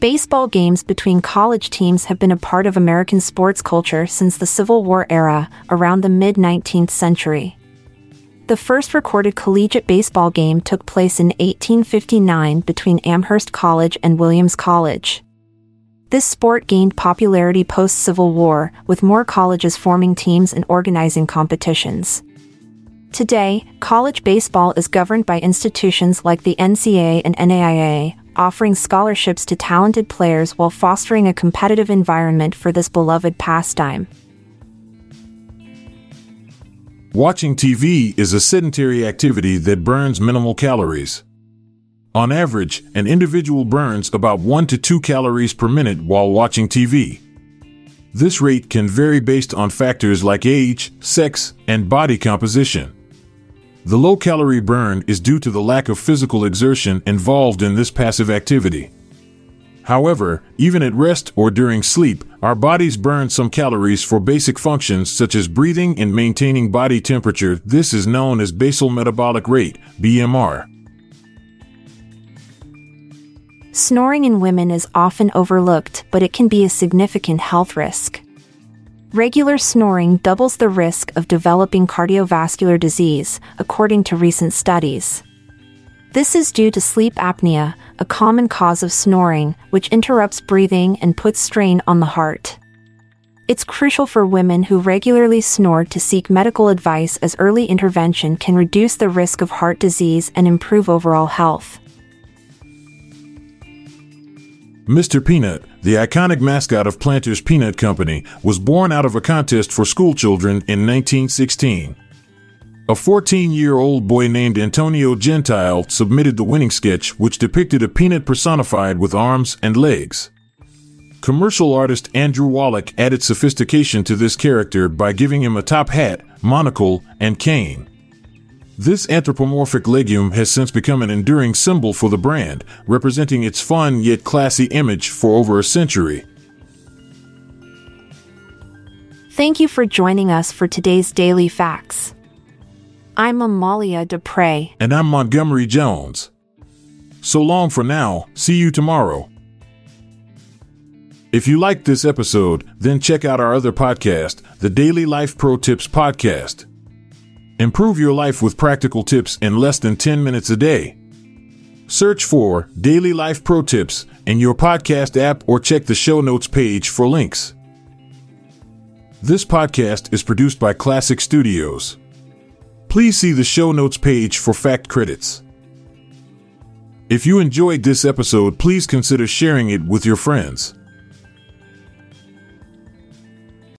Baseball games between college teams have been a part of American sports culture since the Civil War era, around the mid 19th century. The first recorded collegiate baseball game took place in 1859 between Amherst College and Williams College. This sport gained popularity post Civil War, with more colleges forming teams and organizing competitions. Today, college baseball is governed by institutions like the NCAA and NAIA, offering scholarships to talented players while fostering a competitive environment for this beloved pastime. Watching TV is a sedentary activity that burns minimal calories. On average, an individual burns about 1 to 2 calories per minute while watching TV. This rate can vary based on factors like age, sex, and body composition. The low calorie burn is due to the lack of physical exertion involved in this passive activity. However, even at rest or during sleep, our bodies burn some calories for basic functions such as breathing and maintaining body temperature. This is known as basal metabolic rate, BMR. Snoring in women is often overlooked, but it can be a significant health risk. Regular snoring doubles the risk of developing cardiovascular disease, according to recent studies. This is due to sleep apnea, a common cause of snoring, which interrupts breathing and puts strain on the heart. It's crucial for women who regularly snore to seek medical advice as early intervention can reduce the risk of heart disease and improve overall health. Mr. Peanut, the iconic mascot of Planters Peanut Company, was born out of a contest for schoolchildren in 1916. A 14 year old boy named Antonio Gentile submitted the winning sketch, which depicted a peanut personified with arms and legs. Commercial artist Andrew Wallach added sophistication to this character by giving him a top hat, monocle, and cane. This anthropomorphic legume has since become an enduring symbol for the brand, representing its fun yet classy image for over a century. Thank you for joining us for today's Daily Facts. I'm Amalia Dupre. And I'm Montgomery Jones. So long for now, see you tomorrow. If you liked this episode, then check out our other podcast, the Daily Life Pro Tips Podcast. Improve your life with practical tips in less than 10 minutes a day. Search for Daily Life Pro Tips in your podcast app or check the show notes page for links. This podcast is produced by Klassic Studios. Please see the show notes page for fact credits. If you enjoyed this episode, please consider sharing it with your friends.